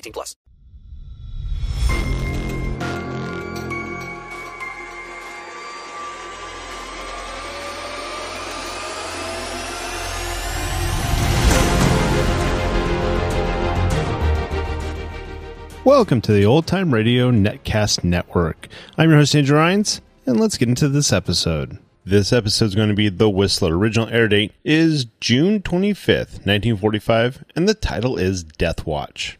18 plus. Welcome to the Old Time Radio Netcast Network. I'm your host, Andrew Rhynes, and let's get into this episode. This episode is going to be The Whistler. Original air date is June 25th, 1945, and the title is Death Watch.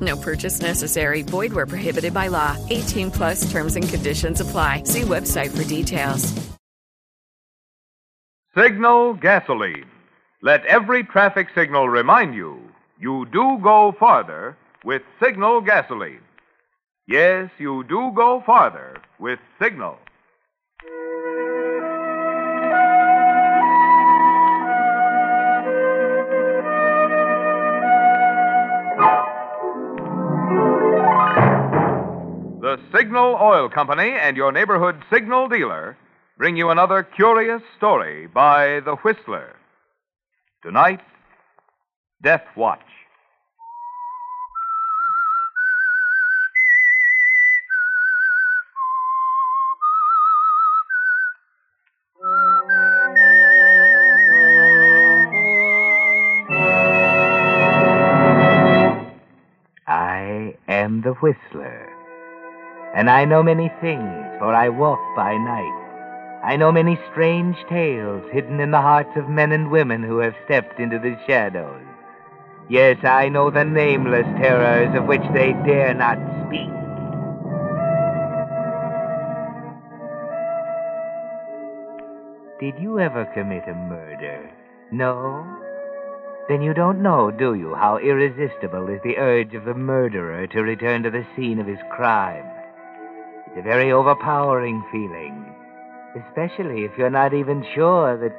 No purchase necessary. Void where prohibited by law. 18 plus terms and conditions apply. See website for details. Signal gasoline. Let every traffic signal remind you you do go farther with Signal gasoline. Yes, you do go farther with Signal. Signal Oil Company and your neighborhood signal dealer bring you another curious story by The Whistler. Tonight, Death Watch. I am the Whistler, and I know many things, for I walk by night. I know many strange tales hidden in the hearts of men and women who have stepped into the shadows. Yes, I know the nameless terrors of which they dare not speak. Did you ever commit a murder? No? Then you don't know, do you, how irresistible is the urge of the murderer to return to the scene of his crime? It's a very overpowering feeling, especially if you're not even sure that.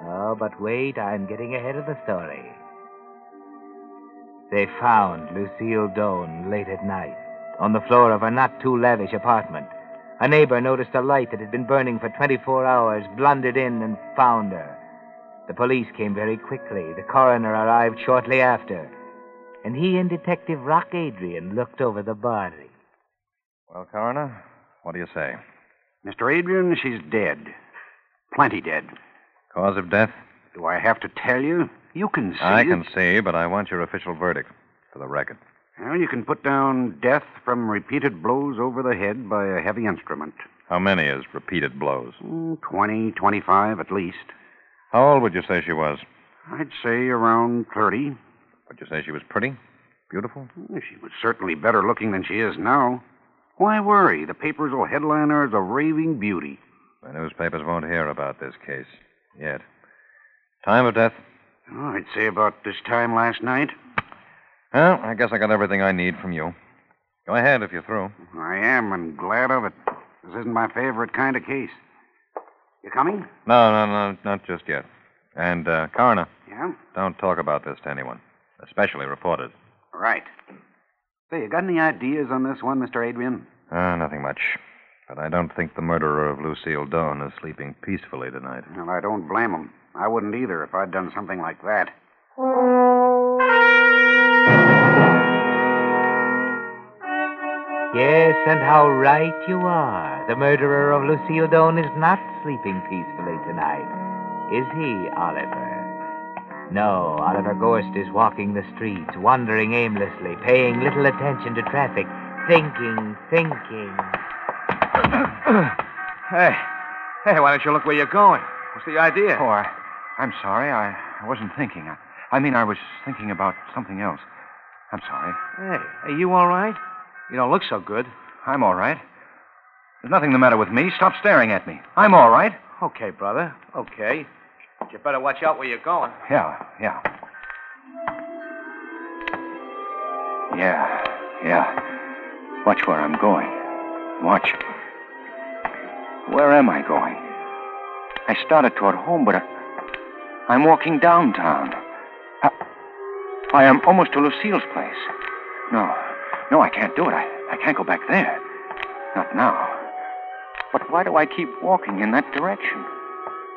Oh, but wait, I'm getting ahead of the story. They found Lucille Doane late at night on the floor of a not too lavish apartment. A neighbor noticed a light that had been burning for 24 hours, blundered in, and found her. The police came very quickly. The coroner arrived shortly after. And he and Detective Rock Adrian looked over the body. Well, Coroner, what do you say? Mr. Adrian, she's dead. Plenty dead. Cause of death? Do I have to tell you? You can see. I it. can see, but I want your official verdict for the record. Well, you can put down death from repeated blows over the head by a heavy instrument. How many is repeated blows? Mm, 20, 25 at least. How old would you say she was? I'd say around 30. Would you say she was pretty? Beautiful? She was certainly better looking than she is now. Why worry? The papers will headline her as a raving beauty. The newspapers won't hear about this case yet. Time of death? Oh, I'd say about this time last night. Well, I guess I got everything I need from you. Go ahead if you're through. I am, and glad of it. This isn't my favorite kind of case. You coming? No, no, no, not just yet. And, uh, Coroner, Yeah? don't talk about this to anyone, especially reporters. Right. Say, you got any ideas on this one, Mr. Adrian? Uh, nothing much. But I don't think the murderer of Lucille Dawn is sleeping peacefully tonight. Well, I don't blame him. I wouldn't either if I'd done something like that. Yes, and how right you are. The murderer of Lucille Doan is not sleeping peacefully tonight. Is he, Oliver? No, Oliver Gorst is walking the streets, wandering aimlessly, paying little attention to traffic, thinking, thinking. Hey, hey, why don't you look where you're going? What's the idea? Oh, I, I'm sorry. I, I wasn't thinking. I, I mean, I was thinking about something else. I'm sorry. Hey, are you all right? You don't look so good. I'm all right. There's nothing the matter with me. Stop staring at me. I'm all right. Okay, brother. Okay. But you better watch out where you're going. Yeah, yeah. Yeah, yeah. Watch where I'm going. Watch. Where am I going? I started toward home, but I, I'm walking downtown. I, I am almost to Lucille's place. No, no, I can't do it. I, I can't go back there. Not now. But why do I keep walking in that direction?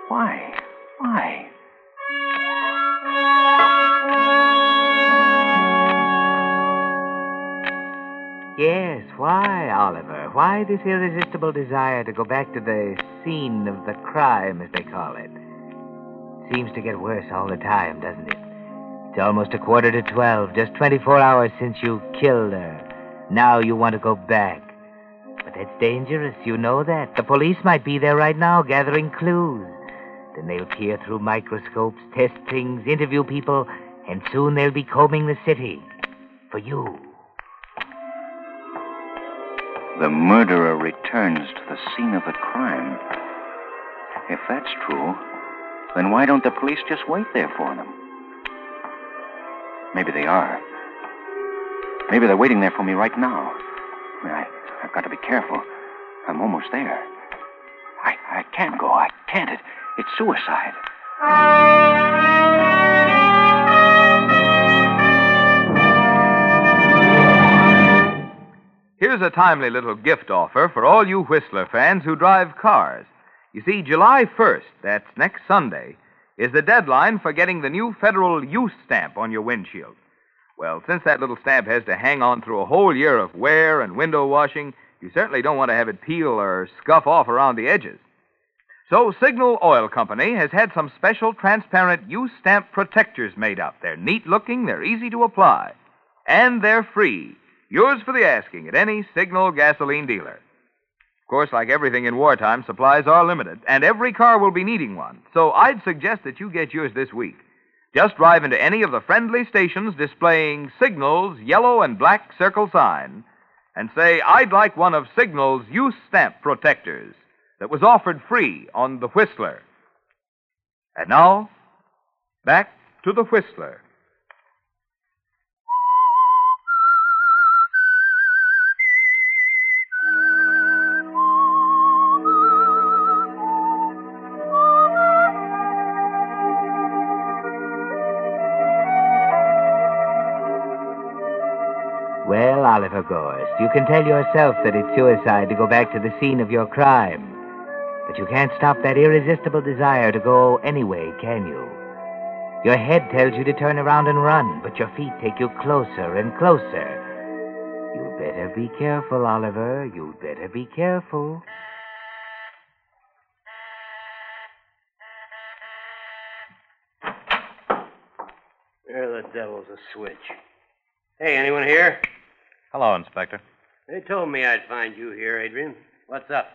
Why? Why? Yes, why, Oliver? Why this irresistible desire to go back to the scene of the crime, as they call it? Seems to get worse all the time, doesn't it? It's almost a quarter to twelve, just 24 hours since you killed her. Now you want to go back. But that's dangerous, you know that. The police might be there right now gathering clues. Then they'll peer through microscopes, test things, interview people, and soon they'll be combing the city. For you. The murderer returns to the scene of the crime. If that's true, then why don't the police just wait there for them? Maybe they are. Maybe they're waiting there for me right now. I, I've got to be careful. I'm almost there. I, I can't go. I can't. It, it's suicide. Here's a timely little gift offer for all you Whistler fans who drive cars. You see, July 1st, that's next Sunday, is the deadline for getting the new federal use stamp on your windshield. Well, since that little stamp has to hang on through a whole year of wear and window washing, you certainly don't want to have it peel or scuff off around the edges. So, Signal Oil Company has had some special transparent use stamp protectors made up. They're neat looking, they're easy to apply, and they're free. Yours for the asking at any Signal gasoline dealer. Of course, like everything in wartime, supplies are limited, and every car will be needing one. So I'd suggest that you get yours this week. Just drive into any of the friendly stations displaying Signal's yellow and black circle sign and say, I'd like one of Signal's use stamp protectors that was offered free on the Whistler. And now, back to the Whistler. Well, Oliver Gorst, you can tell yourself that it's suicide to go back to the scene of your crime. But you can't stop that irresistible desire to go anyway, can you? Your head tells you to turn around and run, but your feet take you closer and closer. You'd better be careful, Oliver. You'd better be careful. Where the devil's a switch? Hey, anyone here? Hello, Inspector. They told me I'd find you here, Adrian. What's up?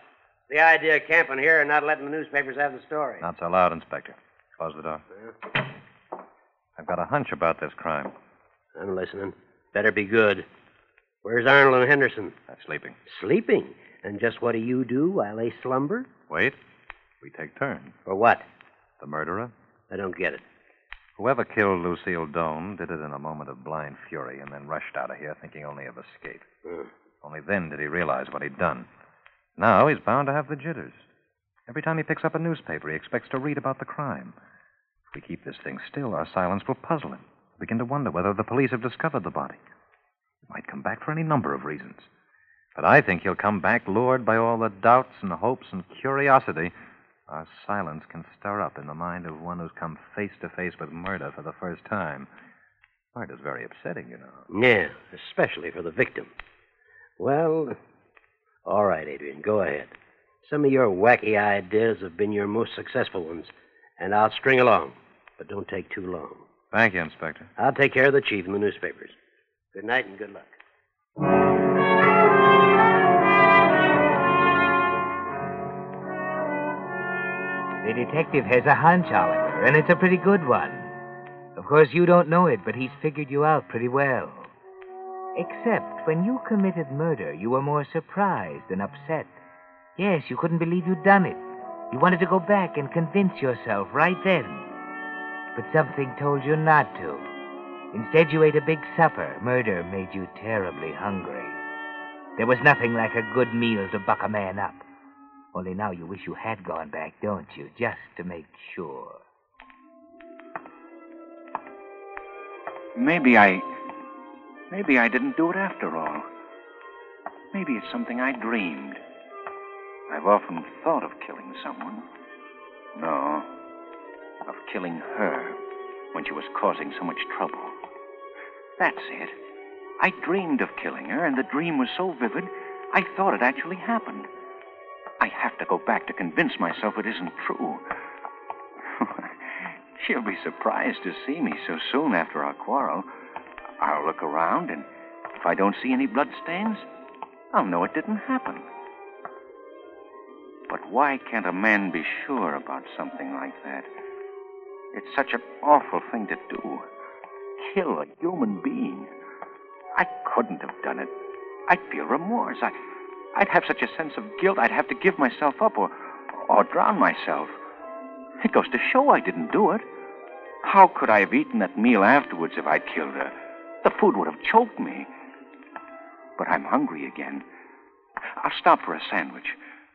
The idea of camping here and not letting the newspapers have the story. Not so loud, Inspector. Close the door. I've got a hunch about this crime. I'm listening. Better be good. Where's Arnold and Henderson? They're sleeping. Sleeping. And just what do you do while they slumber? Wait. We take turns. For what? The murderer? I don't get it. Whoever killed Lucille Doan did it in a moment of blind fury and then rushed out of here thinking only of escape. Hmm. Only then did he realize what he'd done. Now he's bound to have the jitters. Every time he picks up a newspaper, he expects to read about the crime. If we keep this thing still, our silence will puzzle him. He'll Begin to wonder whether the police have discovered the body. He might come back for any number of reasons. But I think he'll come back lured by all the doubts and hopes and curiosity our silence can stir up in the mind of one who's come face to face with murder for the first time. Murder's very upsetting, you know. Yeah, especially for the victim. Well, all right, Adrian, go ahead. Some of your wacky ideas have been your most successful ones, and I'll string along. But don't take too long. Thank you, Inspector. I'll take care of the chief and the newspapers. Good night and good luck. The detective has a hunch, Oliver, and it's a pretty good one. Of course, you don't know it, but he's figured you out pretty well. Except when you committed murder, you were more surprised than upset. Yes, you couldn't believe you'd done it. You wanted to go back and convince yourself right then. But something told you not to. Instead, you ate a big supper. Murder made you terribly hungry. There was nothing like a good meal to buck a man up. Only now you wish you had gone back, don't you? Just to make sure. Maybe I. Maybe I didn't do it after all. Maybe it's something I dreamed. I've often thought of killing someone. No, of killing her when she was causing so much trouble. That's it. I dreamed of killing her, and the dream was so vivid, I thought it actually happened. I have to go back to convince myself it isn't true. She'll be surprised to see me so soon after our quarrel. I'll look around, and if I don't see any bloodstains, I'll know it didn't happen. But why can't a man be sure about something like that? It's such an awful thing to do. Kill a human being. I couldn't have done it. I'd feel remorse. I, I'd have such a sense of guilt, I'd have to give myself up or, or drown myself. It goes to show I didn't do it. How could I have eaten that meal afterwards if I'd killed her? The food would have choked me. But I'm hungry again. I'll stop for a sandwich.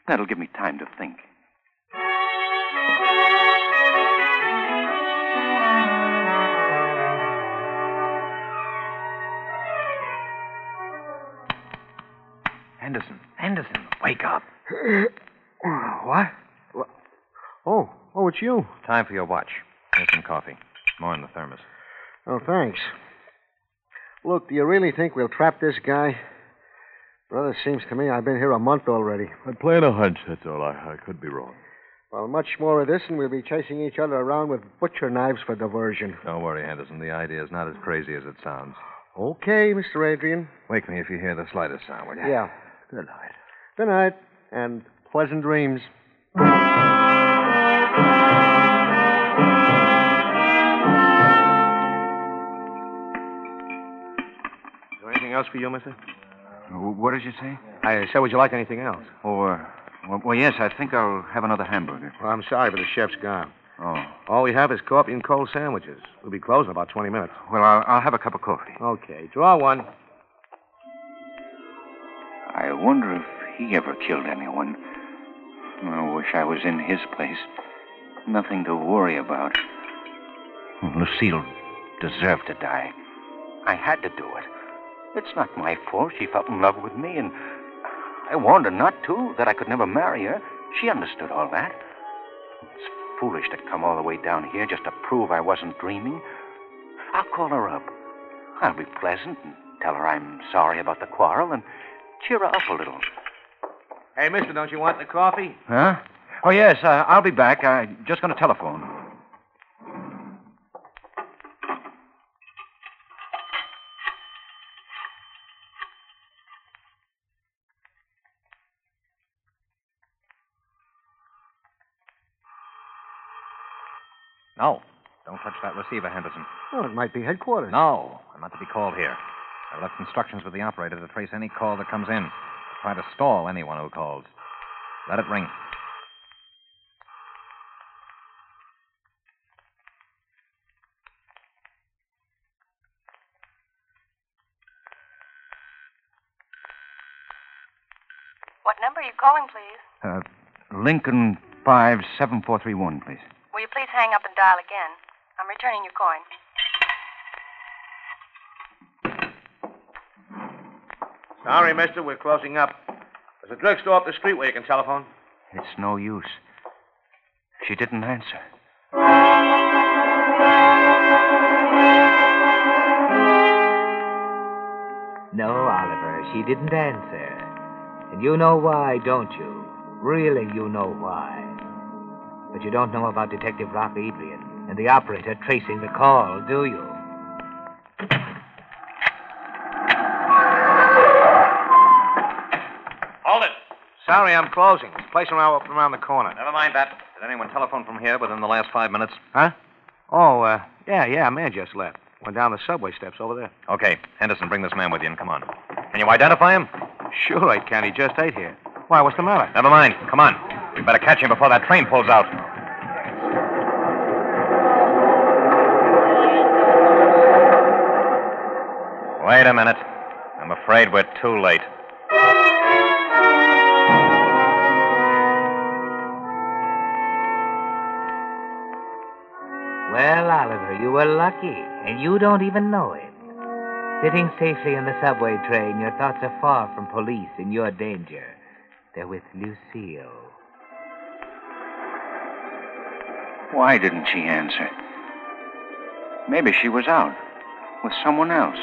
That'll give me time to think. Henderson, Henderson, wake up. What? What? Oh, oh, it's you. Time for your watch. Here's some coffee. More in the thermos. Oh, thanks. Look, do you really think we'll trap this guy? Brother, seems to me I've been here a month already. I'm playing a hunch, that's all. I, I could be wrong. Well, much more of this, and we'll be chasing each other around with butcher knives for diversion. Don't worry, Henderson. The idea is not as crazy as it sounds. Okay, Mr. Adrian. Wake me if you hear the slightest sound, will you? Yeah. Good night. Good night, and pleasant dreams. Else for you, mister? What did you say? I said, would you like anything else? Oh, uh, well, well, yes, I think I'll have another hamburger. Well, I'm sorry, but the chef's gone. Oh. All we have is coffee and cold sandwiches. We'll be closed in about 20 minutes. Well, I'll, I'll have a cup of coffee. Okay, draw one. I wonder if he ever killed anyone. I wish I was in his place. Nothing to worry about. Lucille deserved to die. I had to do it. It's not my fault she fell in love with me, and I warned her not to, that I could never marry her. She understood all that. It's foolish to come all the way down here just to prove I wasn't dreaming. I'll call her up. I'll be pleasant and tell her I'm sorry about the quarrel and cheer her up a little. Hey, mister, don't you want the coffee? Huh? Oh, yes, uh, I'll be back. I'm just going to telephone. Receiver, Henderson. Well, it might be headquarters. No. I'm not to be called here. I've left instructions with the operator to trace any call that comes in. Try to stall anyone who calls. Let it ring. What number are you calling, please? Uh, Lincoln 57431, please. Will you please hang up and dial again? I'm returning your coin. Sorry, mister, we're closing up. There's a drugstore up the street where you can telephone. It's no use. She didn't answer. No, Oliver, she didn't answer. And you know why, don't you? Really, you know why. But you don't know about Detective Rock Adrian and the operator tracing the call, do you? Hold it. Sorry, I'm closing. There's place around, up around the corner. Never mind that. Did anyone telephone from here within the last five minutes? Huh? Oh, uh, yeah, yeah, a man just left. Went down the subway steps over there. Okay. Henderson, bring this man with you and come on. Can you identify him? Sure I can. He just ate here. Why, what's the matter? Never mind. Come on. We better catch him before that train pulls out. Wait a minute. I'm afraid we're too late. Well, Oliver, you were lucky, and you don't even know it. Sitting safely in the subway train, your thoughts are far from police and your danger. They're with Lucille. Why didn't she answer? Maybe she was out with someone else.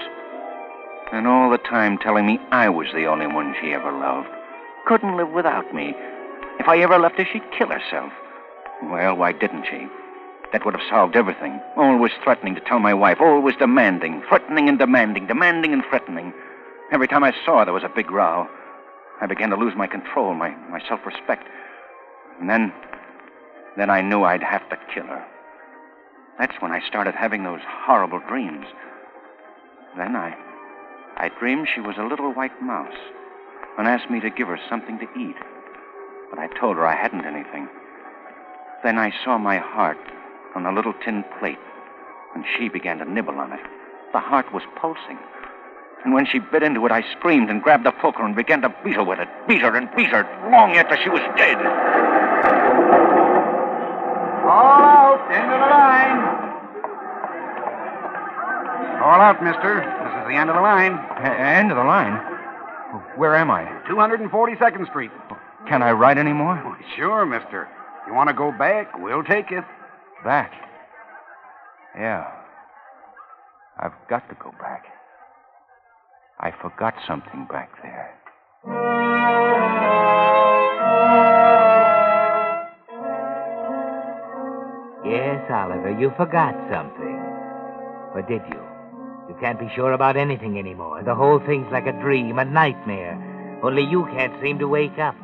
And all the time telling me I was the only one she ever loved. Couldn't live without me. If I ever left her, she'd kill herself. Well, why didn't she? That would have solved everything. Always threatening to tell my wife, always demanding, threatening and demanding, demanding and threatening. Every time I saw her, there was a big row. I began to lose my control, my, my self respect. And then. Then I knew I'd have to kill her. That's when I started having those horrible dreams. Then I. I dreamed she was a little white mouse and asked me to give her something to eat. But I told her I hadn't anything. Then I saw my heart on a little tin plate, and she began to nibble on it. The heart was pulsing. And when she bit into it, I screamed and grabbed the poker and began to beat her with it. Beat her and beat her long after she was dead. All out. End of the line. All out, mister. This is the end of the line. end of the line? Where am I? 242nd Street. Can I ride any more? Sure, mister. You want to go back? We'll take you. Back? Yeah. I've got to go back. I forgot something back there. Yes, Oliver, you forgot something. Or did you? You can't be sure about anything anymore. The whole thing's like a dream, a nightmare. Only you can't seem to wake up.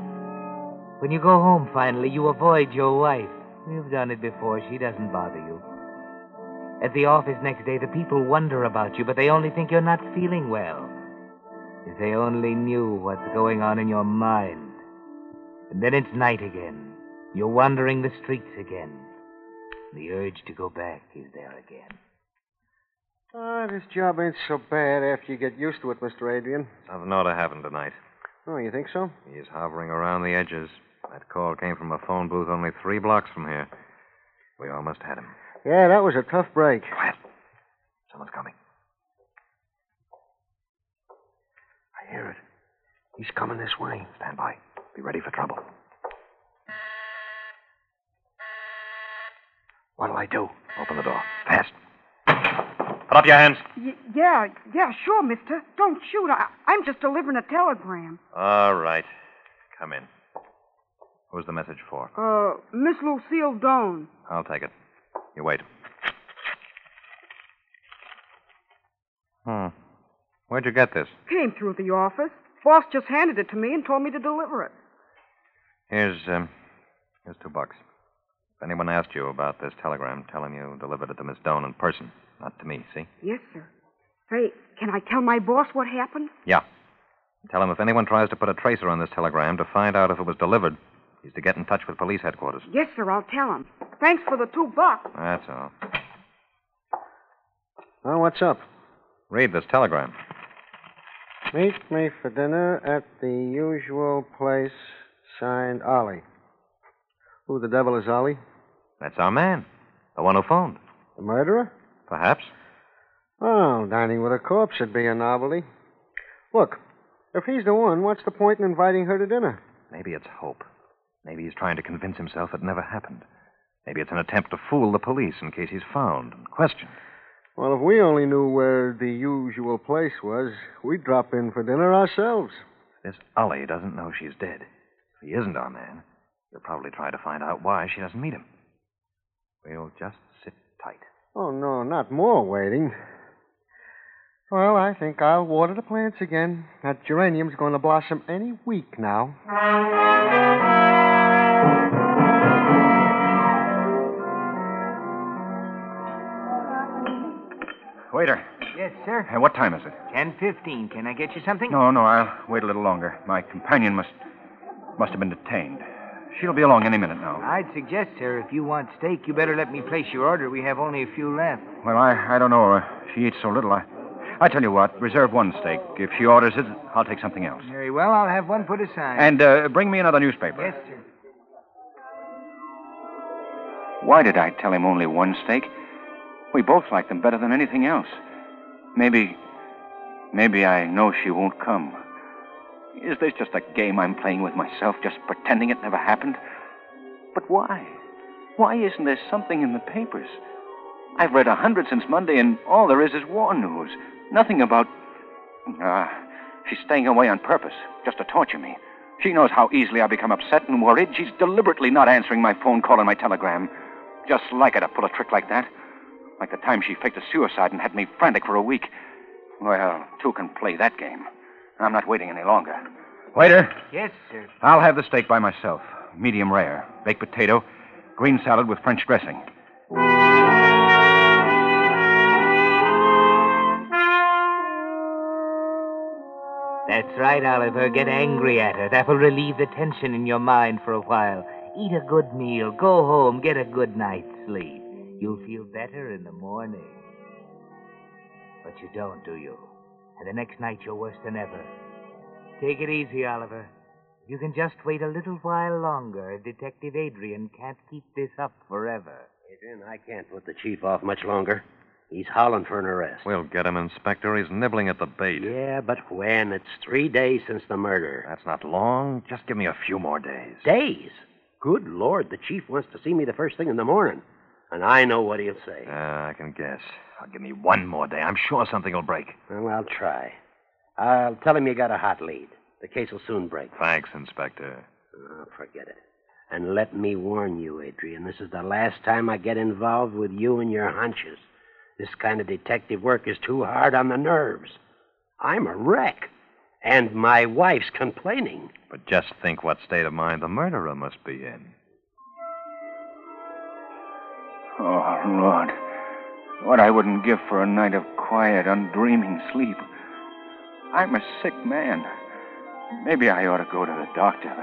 When you go home finally, you avoid your wife. You've done it before. She doesn't bother you. At the office next day, the people wonder about you, but they only think you're not feeling well. If they only knew what's going on in your mind. And then it's night again. You're wandering the streets again. The urge to go back is there again. Ah, this job ain't so bad after you get used to it, Mr. Adrian. Nothing ought to happen tonight. Oh, you think so? He's hovering around the edges. That call came from a phone booth only three blocks from here. We almost had him. Yeah, that was a tough break. Quiet. Someone's coming. I hear it. He's coming this way. Stand by. Be ready for trouble. What'll I do? Open the door. Fast. Put up your hands. Y- yeah, yeah, sure, mister. Don't shoot. I- I'm just delivering a telegram. All right. Come in. Who's the message for? Uh, Miss Lucille Doan. I'll take it. You wait. Hmm. Where'd you get this? Came through the office. Boss just handed it to me and told me to deliver it. Here's, um, here's two bucks. If anyone asked you about this telegram, tell him you delivered it to Miss Doan in person, not to me, see? Yes, sir. Say, can I tell my boss what happened? Yeah. Tell him if anyone tries to put a tracer on this telegram to find out if it was delivered, he's to get in touch with police headquarters. Yes, sir, I'll tell him. Thanks for the two bucks. That's all. Oh, what's up? Read this telegram. Meet me for dinner at the usual place. Signed, Ollie. Who the devil is Ollie? That's our man. The one who phoned. The murderer? Perhaps. Well, dining with a corpse would be a novelty. Look, If he's the one, what's the point in inviting her to dinner? Maybe it's hope. Maybe he's trying to convince himself it never happened. Maybe it's an attempt to fool the police in case he's found and questioned. Well, if we only knew where the usual place was, we'd drop in for dinner ourselves. This Ollie doesn't know she's dead. If he isn't our man, he'll probably try to find out why she doesn't meet him. We'll just sit tight. Oh, no, not more waiting. Well, I think I'll water the plants again. That geranium's going to blossom any week now. Waiter, Yes, sir. uh, what time is it? Ten fifteen. Can I get you something? No, no, I'll wait a little longer. My companion must must have been detained. She'll be along any minute now. I'd suggest, sir, if you want steak, you better let me place your order. We have only a few left. Well, I, I don't know. Uh, she eats so little. I, I tell you what, reserve one steak. If she orders it, I'll take something else. Very well. I'll have one put aside. And uh, bring me another newspaper. Yes, sir. Why did I tell him only one steak? We both like them better than anything else. Maybe. Maybe I know she won't come. Is this just a game I'm playing with myself, just pretending it never happened? But why? Why isn't there something in the papers? I've read a hundred since Monday, and all there is is war news. Nothing about. Ah, she's staying away on purpose, just to torture me. She knows how easily I become upset and worried. She's deliberately not answering my phone call and my telegram. Just like her to pull a trick like that. Like the time she faked a suicide and had me frantic for a week. Well, two can play that game. I'm not waiting any longer. Waiter, Yes, sir. I'll have the steak by myself. Medium rare. Baked potato, green salad with French dressing. That's right, Oliver. Get angry at her. That will relieve the tension in your mind for a while. Eat a good meal. Go home. Get a good night's sleep. You'll feel better in the morning. But you don't, do you? And the next night you're worse than ever. Take it easy, Oliver. If you can just wait a little while longer, Detective Adrian can't keep this up forever. Adrian, I can't put the chief off much longer. He's howling for an arrest. We'll get him, Inspector. He's nibbling at the bait. Yeah, but when? It's three days since the murder. That's not long. Just give me a few more days. Days? Good Lord, the chief wants to see me the first thing in the morning. And I know what he'll say. Uh, I can guess. I'll give me one more day. I'm sure something will break. Well, I'll try. I'll tell him you got a hot lead. The case will soon break. Thanks, Inspector. Oh, forget it. And let me warn you, Adrian, this is the last time I get involved with you and your hunches. This kind of detective work is too hard on the nerves. I'm a wreck. And my wife's complaining. But just think what state of mind the murderer must be in. Oh, Lord. What I wouldn't give for a night of quiet, undreaming sleep. I'm a sick man. Maybe I ought to go to the doctor.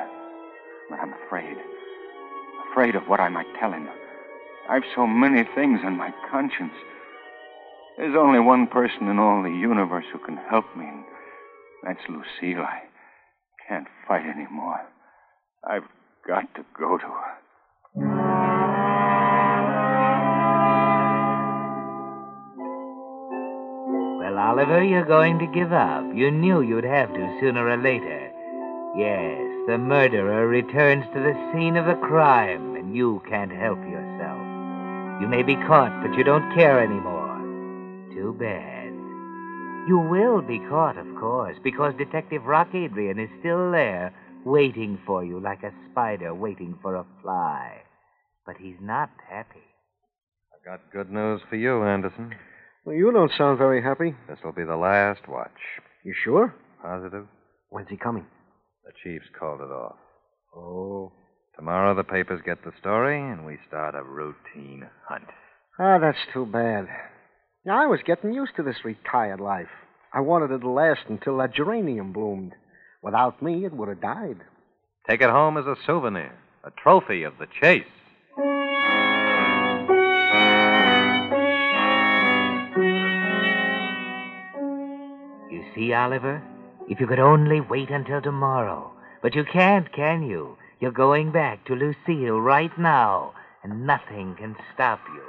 But I'm afraid. Afraid of what I might tell him. I've so many things on my conscience. There's only one person in all the universe who can help me, and that's Lucille. I can't fight anymore. I've got to go to her. Oliver, you're going to give up. You knew you'd have to sooner or later. Yes, the murderer returns to the scene of the crime, and you can't help yourself. You may be caught, but you don't care anymore. Too bad. You will be caught, of course, because Detective Rock Adrian is still there, waiting for you like a spider waiting for a fly. But he's not happy. I've got good news for you, Anderson. Well, you don't sound very happy. This will be the last watch. You sure? Positive? When's he coming? The chief's called it off. Oh. Tomorrow the papers get the story, and we start a routine hunt. Ah, that's too bad. Yeah, I was getting used to this retired life. I wanted it to last until that geranium bloomed. Without me, it would have died. Take it home as a souvenir, a trophy of the chase. See, Oliver? If you could only wait until tomorrow. But you can't, can you? You're going back to Lucille right now, and nothing can stop you.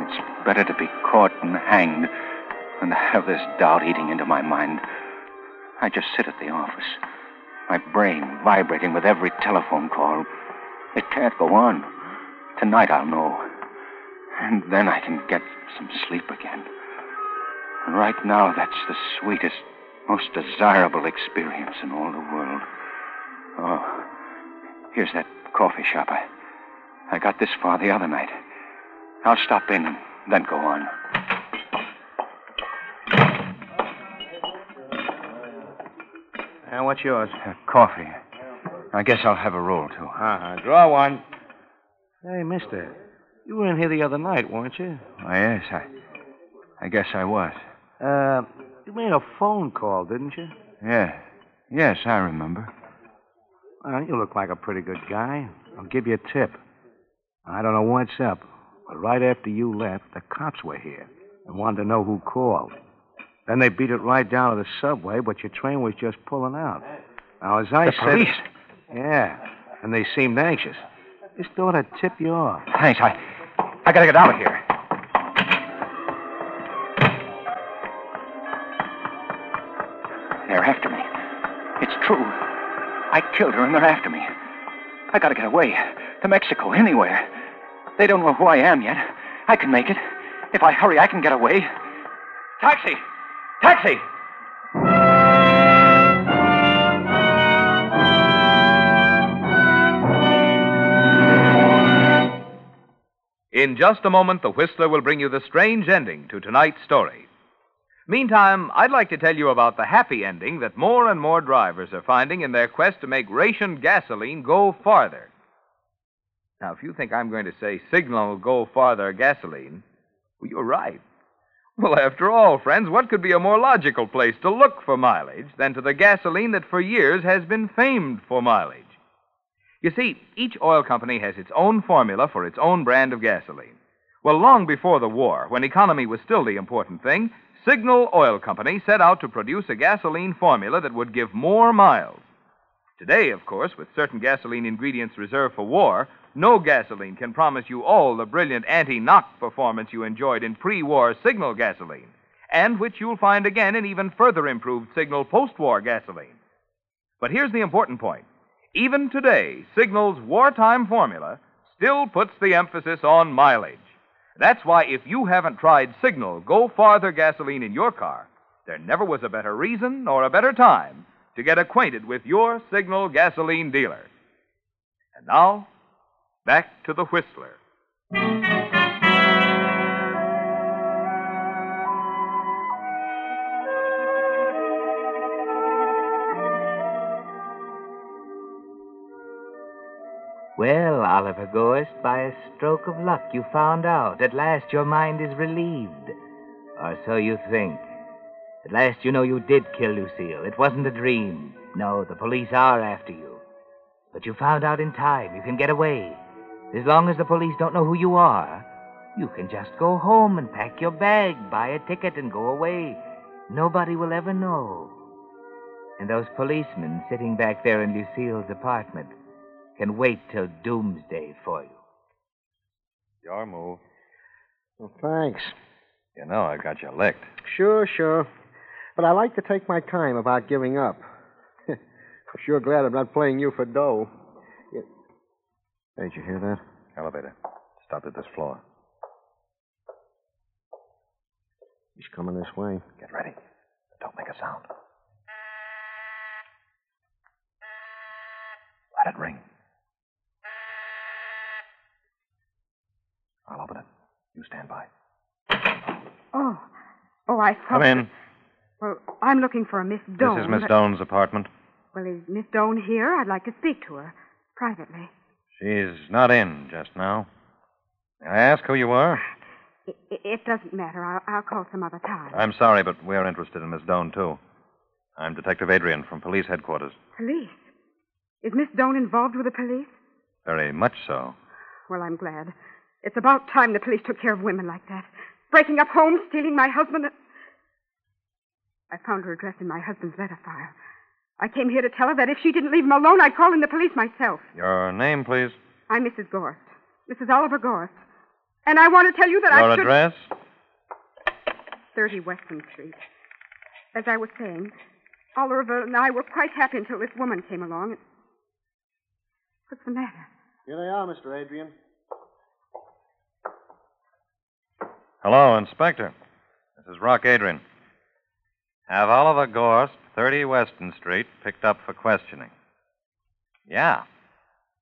It's better to be caught and hanged than to have this doubt eating into my mind, I just sit at the office, my brain vibrating with every telephone call. It can't go on. Tonight I'll know. And then I can get some sleep again. And right now, that's the sweetest, most desirable experience in all the world. Oh, here's that coffee shop. I, I got this far the other night. I'll stop in and then go on. And what's yours? Uh, coffee. I guess I'll have a roll, too. Uh-huh. Draw one. Hey, mister. You were in here the other night, weren't you? Oh, yes, I, I guess I was. Uh, you made a phone call, didn't you? Yeah. Yes, I remember. Well, you look like a pretty good guy. I'll give you a tip. I don't know what's up, but right after you left, the cops were here and wanted to know who called. Then they beat it right down to the subway, but your train was just pulling out. Now, as I The said. police? Yeah, and they seemed anxious. Just thought I'd tip you off. Thanks. I, I gotta get out of here. They're after me. It's true. I killed her and they're after me. I gotta get away. To Mexico, anywhere. They don't know who I am yet. I can make it. If I hurry, I can get away. Taxi! Taxi! In just a moment, the Whistler will bring you the strange ending to tonight's story. Meantime, I'd like to tell you about the happy ending that more and more drivers are finding in their quest to make rationed gasoline go farther. Now, if you think I'm going to say signal go farther gasoline, well, you're right. Well, after all, friends, what could be a more logical place to look for mileage than to the gasoline that for years has been famed for mileage? You see, each oil company has its own formula for its own brand of gasoline. Well, long before the war, when economy was still the important thing, Signal Oil Company set out to produce a gasoline formula that would give more miles. Today, of course, with certain gasoline ingredients reserved for war, no gasoline can promise you all the brilliant anti knock performance you enjoyed in pre war Signal gasoline, and which you'll find again in even further improved Signal post war gasoline. But here's the important point. Even today, Signal's wartime formula still puts the emphasis on mileage. That's why if you haven't tried Signal Go Farther gasoline in your car, there never was a better reason or a better time to get acquainted with your Signal gasoline dealer. And now, back to the Whistler. Well, Oliver Gorst, by a stroke of luck you found out. At last your mind is relieved. Or so you think. At last you know you did kill Lucille. It wasn't a dream. No, the police are after you. But you found out in time. You can get away. As long as the police don't know who you are, you can just go home and pack your bag, buy a ticket, and go away. Nobody will ever know. And those policemen sitting back there in Lucille's apartment can wait till doomsday for you. Your move. Well, thanks. You know I got you licked. Sure, sure. But I like to take my time about giving up. I'm sure glad I'm not playing you for dough. You... Hey, did you hear that? Elevator. Stopped at this floor. He's coming this way. Get ready. Don't make a sound. Let it ring. I'll open it. You stand by. Oh. Oh, I thought. Come in. Well, I'm looking for a Miss Doan. This is Miss but- Doan's apartment. Well, is Miss Doan here? I'd like to speak to her privately. She's not in just now. May I ask who you are? It, it doesn't matter. I'll, I'll call some other time. I'm sorry, but we're interested in Miss Doan, too. I'm Detective Adrian from police headquarters. Police? Is Miss Doan involved with the police? Very much so. Well, I'm glad. It's about time the police took care of women like that. Breaking up homes, stealing my husband. and- I found her address in my husband's letter file. I came here to tell her that if she didn't leave him alone, I'd call in the police myself. Your name, please. I'm Mrs. Gorst, Mrs. Oliver Gorst. And I want to tell you that Your I should... address? 30 Weston Street. As I was saying, Oliver and I were quite happy until this woman came along. What's the matter? Here they are, Mr. Adrian. Hello, Inspector. This is Rock Adrian. Have Oliver Gorst, 30 Weston Street, picked up for questioning. Yeah,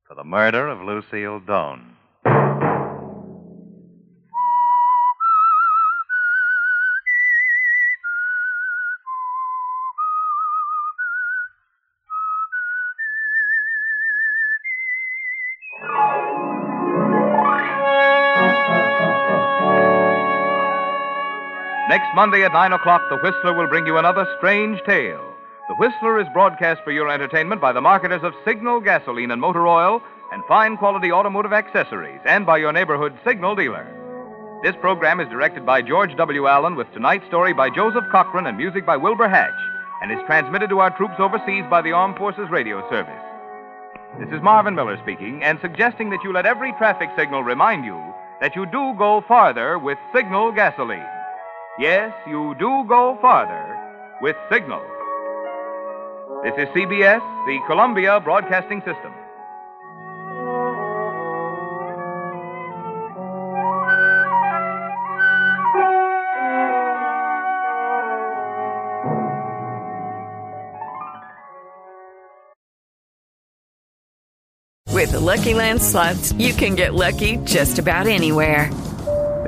for the murder of Lucille Doane. Monday at 9 o'clock, The Whistler will bring you another strange tale. The Whistler is broadcast for your entertainment by the marketers of Signal gasoline and motor oil and fine quality automotive accessories, and by your neighborhood Signal dealer. This program is directed by George W. Allen with tonight's story by Joseph Cochran and music by Wilbur Hatch, and is transmitted to our troops overseas by the Armed Forces Radio Service. This is Marvin Miller speaking, and suggesting that you let every traffic signal remind you that you do go farther with Signal gasoline. Yes, you do go farther with Signal. This is CBS, the Columbia Broadcasting System. With the Lucky Land slots, you can get lucky just about anywhere.